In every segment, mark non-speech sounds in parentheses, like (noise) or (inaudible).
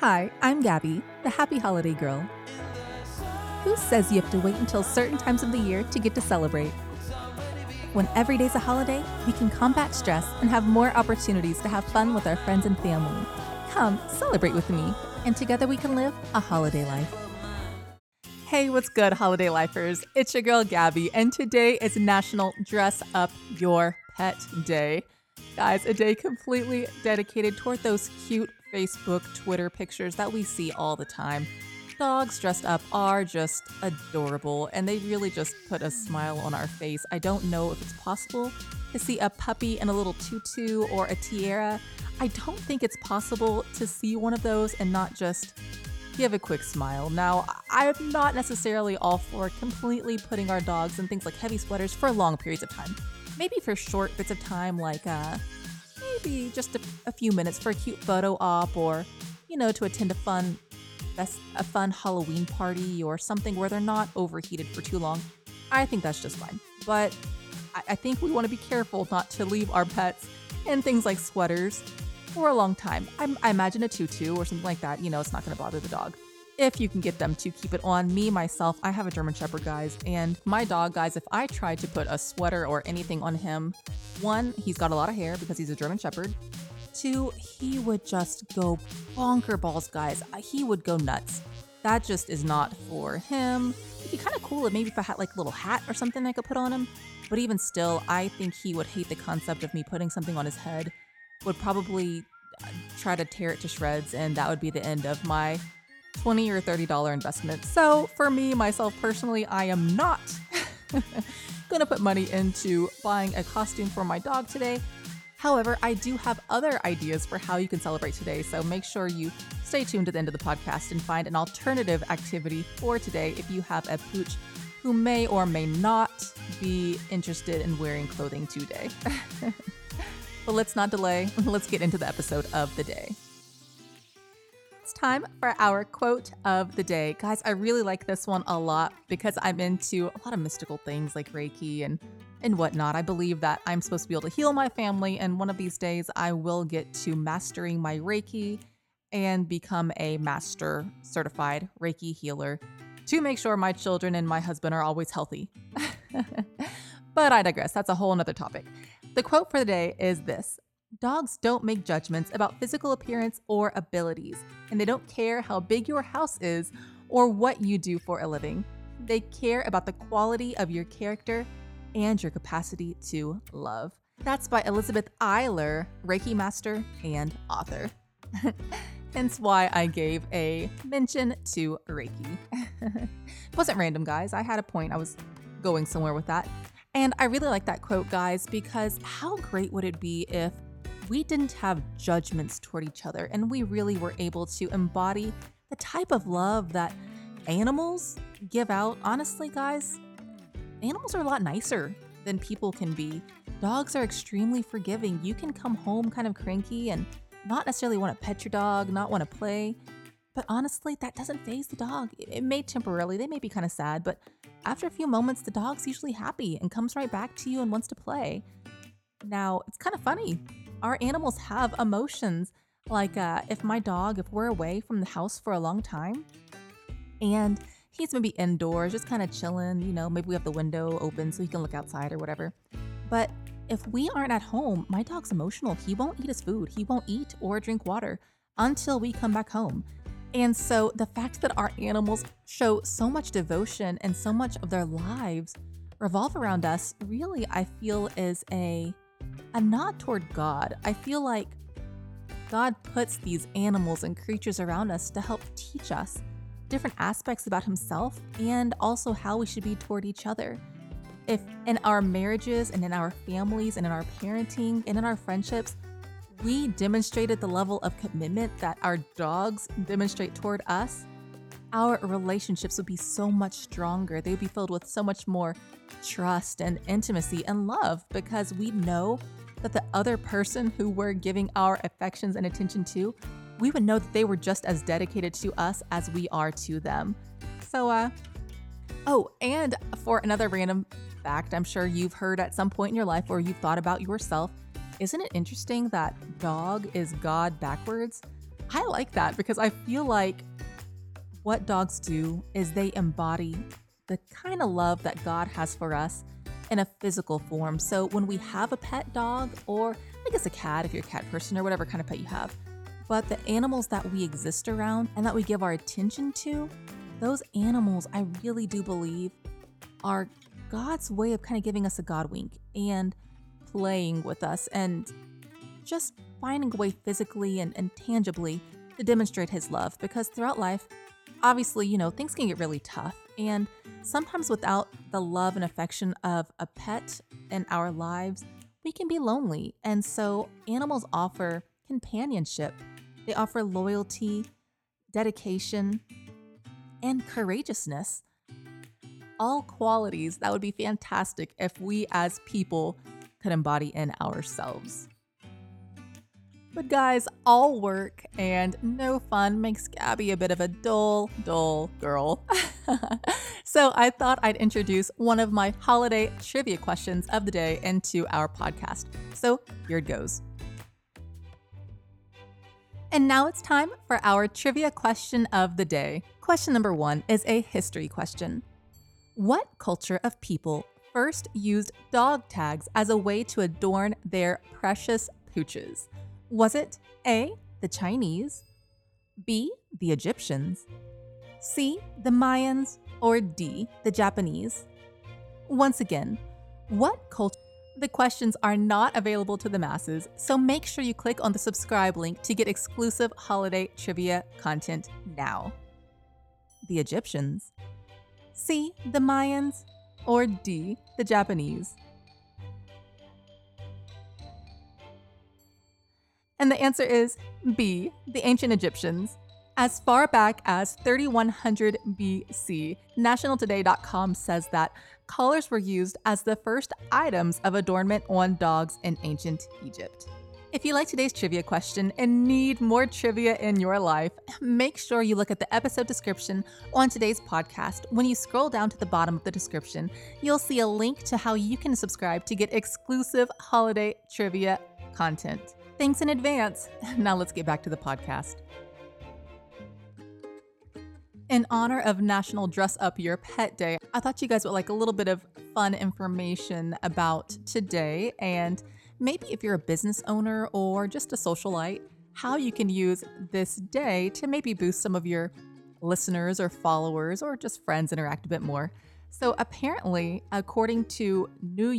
Hi, I'm Gabby, the happy holiday girl. Who says you have to wait until certain times of the year to get to celebrate? When every day's a holiday, we can combat stress and have more opportunities to have fun with our friends and family. Come, celebrate with me, and together we can live a holiday life. Hey, what's good, holiday lifers? It's your girl Gabby, and today is National Dress Up Your Pet Day. Guys, a day completely dedicated toward those cute Facebook, Twitter pictures that we see all the time. Dogs dressed up are just adorable and they really just put a smile on our face. I don't know if it's possible to see a puppy in a little tutu or a tiara. I don't think it's possible to see one of those and not just give a quick smile. Now, I'm not necessarily all for completely putting our dogs in things like heavy sweaters for long periods of time. Maybe for short bits of time, like uh, maybe just a, a few minutes for a cute photo op or, you know, to attend a fun a fun Halloween party or something where they're not overheated for too long, I think that's just fine. But I, I think we want to be careful not to leave our pets in things like sweaters for a long time. I, I imagine a tutu or something like that, you know, it's not going to bother the dog if you can get them to keep it on. Me, myself, I have a German Shepherd, guys, and my dog, guys, if I tried to put a sweater or anything on him, one, he's got a lot of hair because he's a German Shepherd. Two, he would just go bonker balls, guys. He would go nuts. That just is not for him. It'd be kind of cool if maybe if I had like a little hat or something I could put on him. But even still, I think he would hate the concept of me putting something on his head. Would probably uh, try to tear it to shreds, and that would be the end of my 20 or $30 investment. So for me, myself personally, I am not (laughs) gonna put money into buying a costume for my dog today. However, I do have other ideas for how you can celebrate today, so make sure you stay tuned to the end of the podcast and find an alternative activity for today if you have a pooch who may or may not be interested in wearing clothing today. (laughs) but let's not delay, (laughs) let's get into the episode of the day time for our quote of the day. Guys, I really like this one a lot because I'm into a lot of mystical things like Reiki and and whatnot. I believe that I'm supposed to be able to heal my family, and one of these days I will get to mastering my Reiki and become a master certified Reiki healer to make sure my children and my husband are always healthy. (laughs) but I digress. That's a whole nother topic. The quote for the day is this Dogs don't make judgments about physical appearance or abilities, and they don't care how big your house is or what you do for a living. They care about the quality of your character and your capacity to love. That's by Elizabeth Eiler, Reiki master and author. (laughs) Hence why I gave a mention to Reiki. it (laughs) wasn't random, guys. I had a point. I was going somewhere with that. And I really like that quote, guys, because how great would it be if we didn't have judgments toward each other and we really were able to embody the type of love that animals give out. Honestly, guys, animals are a lot nicer than people can be. Dogs are extremely forgiving. You can come home kind of cranky and not necessarily want to pet your dog, not want to play. But honestly, that doesn't phase the dog. It may temporarily, they may be kind of sad, but after a few moments, the dog's usually happy and comes right back to you and wants to play. Now, it's kind of funny our animals have emotions. Like uh, if my dog, if we're away from the house for a long time and he's maybe indoors, just kind of chilling, you know, maybe we have the window open so he can look outside or whatever. But if we aren't at home, my dog's emotional. He won't eat his food, he won't eat or drink water until we come back home. And so the fact that our animals show so much devotion and so much of their lives revolve around us really, I feel, is a a nod toward God. I feel like God puts these animals and creatures around us to help teach us different aspects about Himself and also how we should be toward each other. If in our marriages and in our families and in our parenting and in our friendships, we demonstrated the level of commitment that our dogs demonstrate toward us, our relationships would be so much stronger. They would be filled with so much more trust and intimacy and love because we know that the other person who we're giving our affections and attention to, we would know that they were just as dedicated to us as we are to them. So, uh, oh, and for another random fact, I'm sure you've heard at some point in your life or you've thought about yourself. Isn't it interesting that dog is God backwards? I like that because I feel like what dogs do is they embody the kind of love that God has for us in a physical form. So when we have a pet dog, or I guess a cat if you're a cat person, or whatever kind of pet you have, but the animals that we exist around and that we give our attention to, those animals, I really do believe, are God's way of kind of giving us a God wink and playing with us and just finding a way physically and, and tangibly to demonstrate His love. Because throughout life, obviously, you know, things can get really tough. And sometimes without the love and affection of a pet in our lives, we can be lonely. And so animals offer companionship, they offer loyalty, dedication, and courageousness. All qualities that would be fantastic if we as people could embody in ourselves. But guys, all work and no fun makes Gabby a bit of a dull, dull girl. (laughs) so I thought I'd introduce one of my holiday trivia questions of the day into our podcast. So here it goes. And now it's time for our trivia question of the day. Question number one is a history question. What culture of people first used dog tags as a way to adorn their precious pooches? Was it A, the Chinese, B, the Egyptians, C, the Mayans, or D, the Japanese? Once again, what culture? The questions are not available to the masses, so make sure you click on the subscribe link to get exclusive holiday trivia content now. The Egyptians, C, the Mayans, or D, the Japanese? And the answer is B, the ancient Egyptians. As far back as 3100 BC, nationaltoday.com says that collars were used as the first items of adornment on dogs in ancient Egypt. If you like today's trivia question and need more trivia in your life, make sure you look at the episode description on today's podcast. When you scroll down to the bottom of the description, you'll see a link to how you can subscribe to get exclusive holiday trivia content. Thanks in advance. (laughs) Now let's get back to the podcast. In honor of National Dress Up Your Pet Day, I thought you guys would like a little bit of fun information about today and maybe if you're a business owner or just a socialite, how you can use this day to maybe boost some of your listeners or followers or just friends interact a bit more. So apparently, according to New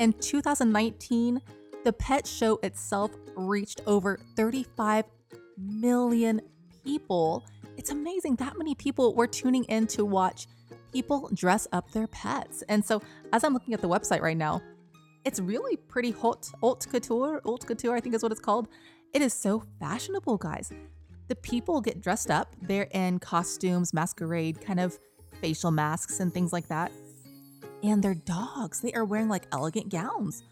In 2019, the pet show itself reached over 35 million people. It's amazing that many people were tuning in to watch people dress up their pets. And so, as I'm looking at the website right now, it's really pretty hot, haute couture, haute couture, I think is what it's called. It is so fashionable, guys. The people get dressed up. They're in costumes, masquerade, kind of facial masks, and things like that and their dogs. They are wearing like elegant gowns.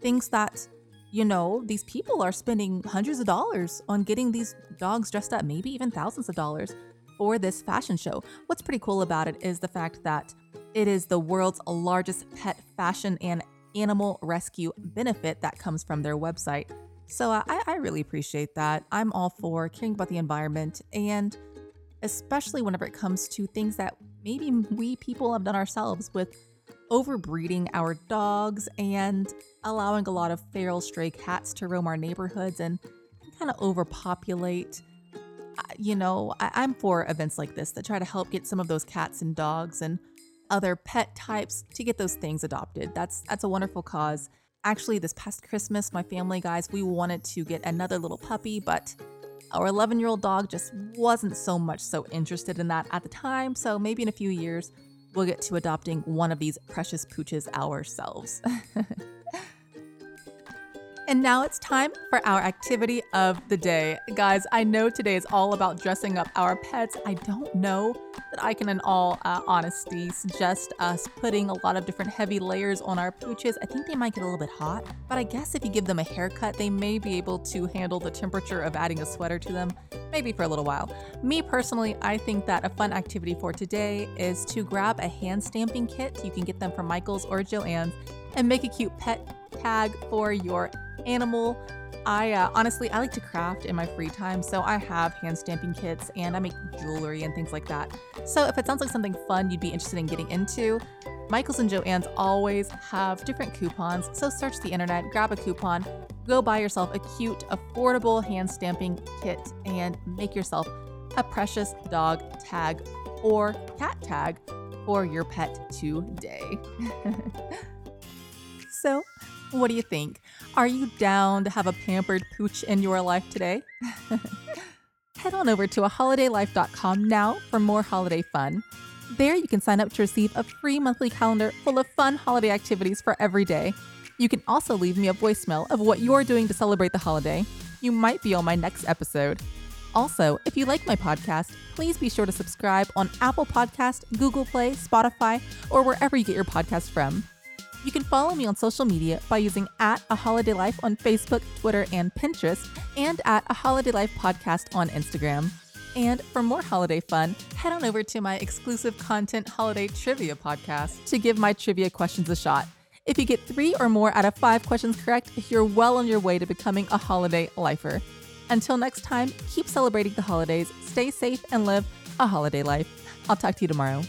Things that, you know, these people are spending hundreds of dollars on getting these dogs dressed up, maybe even thousands of dollars for this fashion show. What's pretty cool about it is the fact that it is the world's largest pet fashion and animal rescue benefit that comes from their website. So I, I really appreciate that. I'm all for caring about the environment and especially whenever it comes to things that maybe we people have done ourselves with overbreeding our dogs and allowing a lot of feral stray cats to roam our neighborhoods and kind of overpopulate. You know, I- am for events like this that try to help get some of those cats and dogs and other pet types to get those things adopted. That's that's a wonderful cause. Actually, this past Christmas, my family guys, we wanted to get another little puppy, but our 11 year old dog just wasn't so much so interested in that at the time. So maybe in a few years, we'll get to adopting one of these precious pooches ourselves. (laughs) And now it's time for our activity of the day. Guys, I know today is all about dressing up our pets. I don't know that I can, in all uh, honesty, suggest us putting a lot of different heavy layers on our pooches. I think they might get a little bit hot, but I guess if you give them a haircut, they may be able to handle the temperature of adding a sweater to them, maybe for a little while. Me personally, I think that a fun activity for today is to grab a hand stamping kit. You can get them from Michael's or Joann's and make a cute pet tag for your animal. I uh, honestly, I like to craft in my free time, so I have hand stamping kits and I make jewelry and things like that. So if it sounds like something fun you'd be interested in getting into, Michaels and Joann's always have different coupons, so search the internet, grab a coupon, go buy yourself a cute, affordable hand stamping kit, and make yourself a precious dog tag or cat tag for your pet today. (laughs) so, what do you think? Are you down to have a pampered pooch in your life today? (laughs) Head on over to aholidaylife.com now for more holiday fun. There, you can sign up to receive a free monthly calendar full of fun holiday activities for every day. You can also leave me a voicemail of what you're doing to celebrate the holiday. You might be on my next episode. Also, if you like my podcast, please be sure to subscribe on Apple Podcast, Google Play, Spotify, or wherever you get your podcast from. You can follow me on social media by using at a holiday life on Facebook, Twitter, and Pinterest, and at a holiday life podcast on Instagram. And for more holiday fun, head on over to my exclusive content holiday trivia podcast to give my trivia questions a shot. If you get three or more out of five questions correct, you're well on your way to becoming a holiday lifer. Until next time, keep celebrating the holidays, stay safe, and live a holiday life. I'll talk to you tomorrow.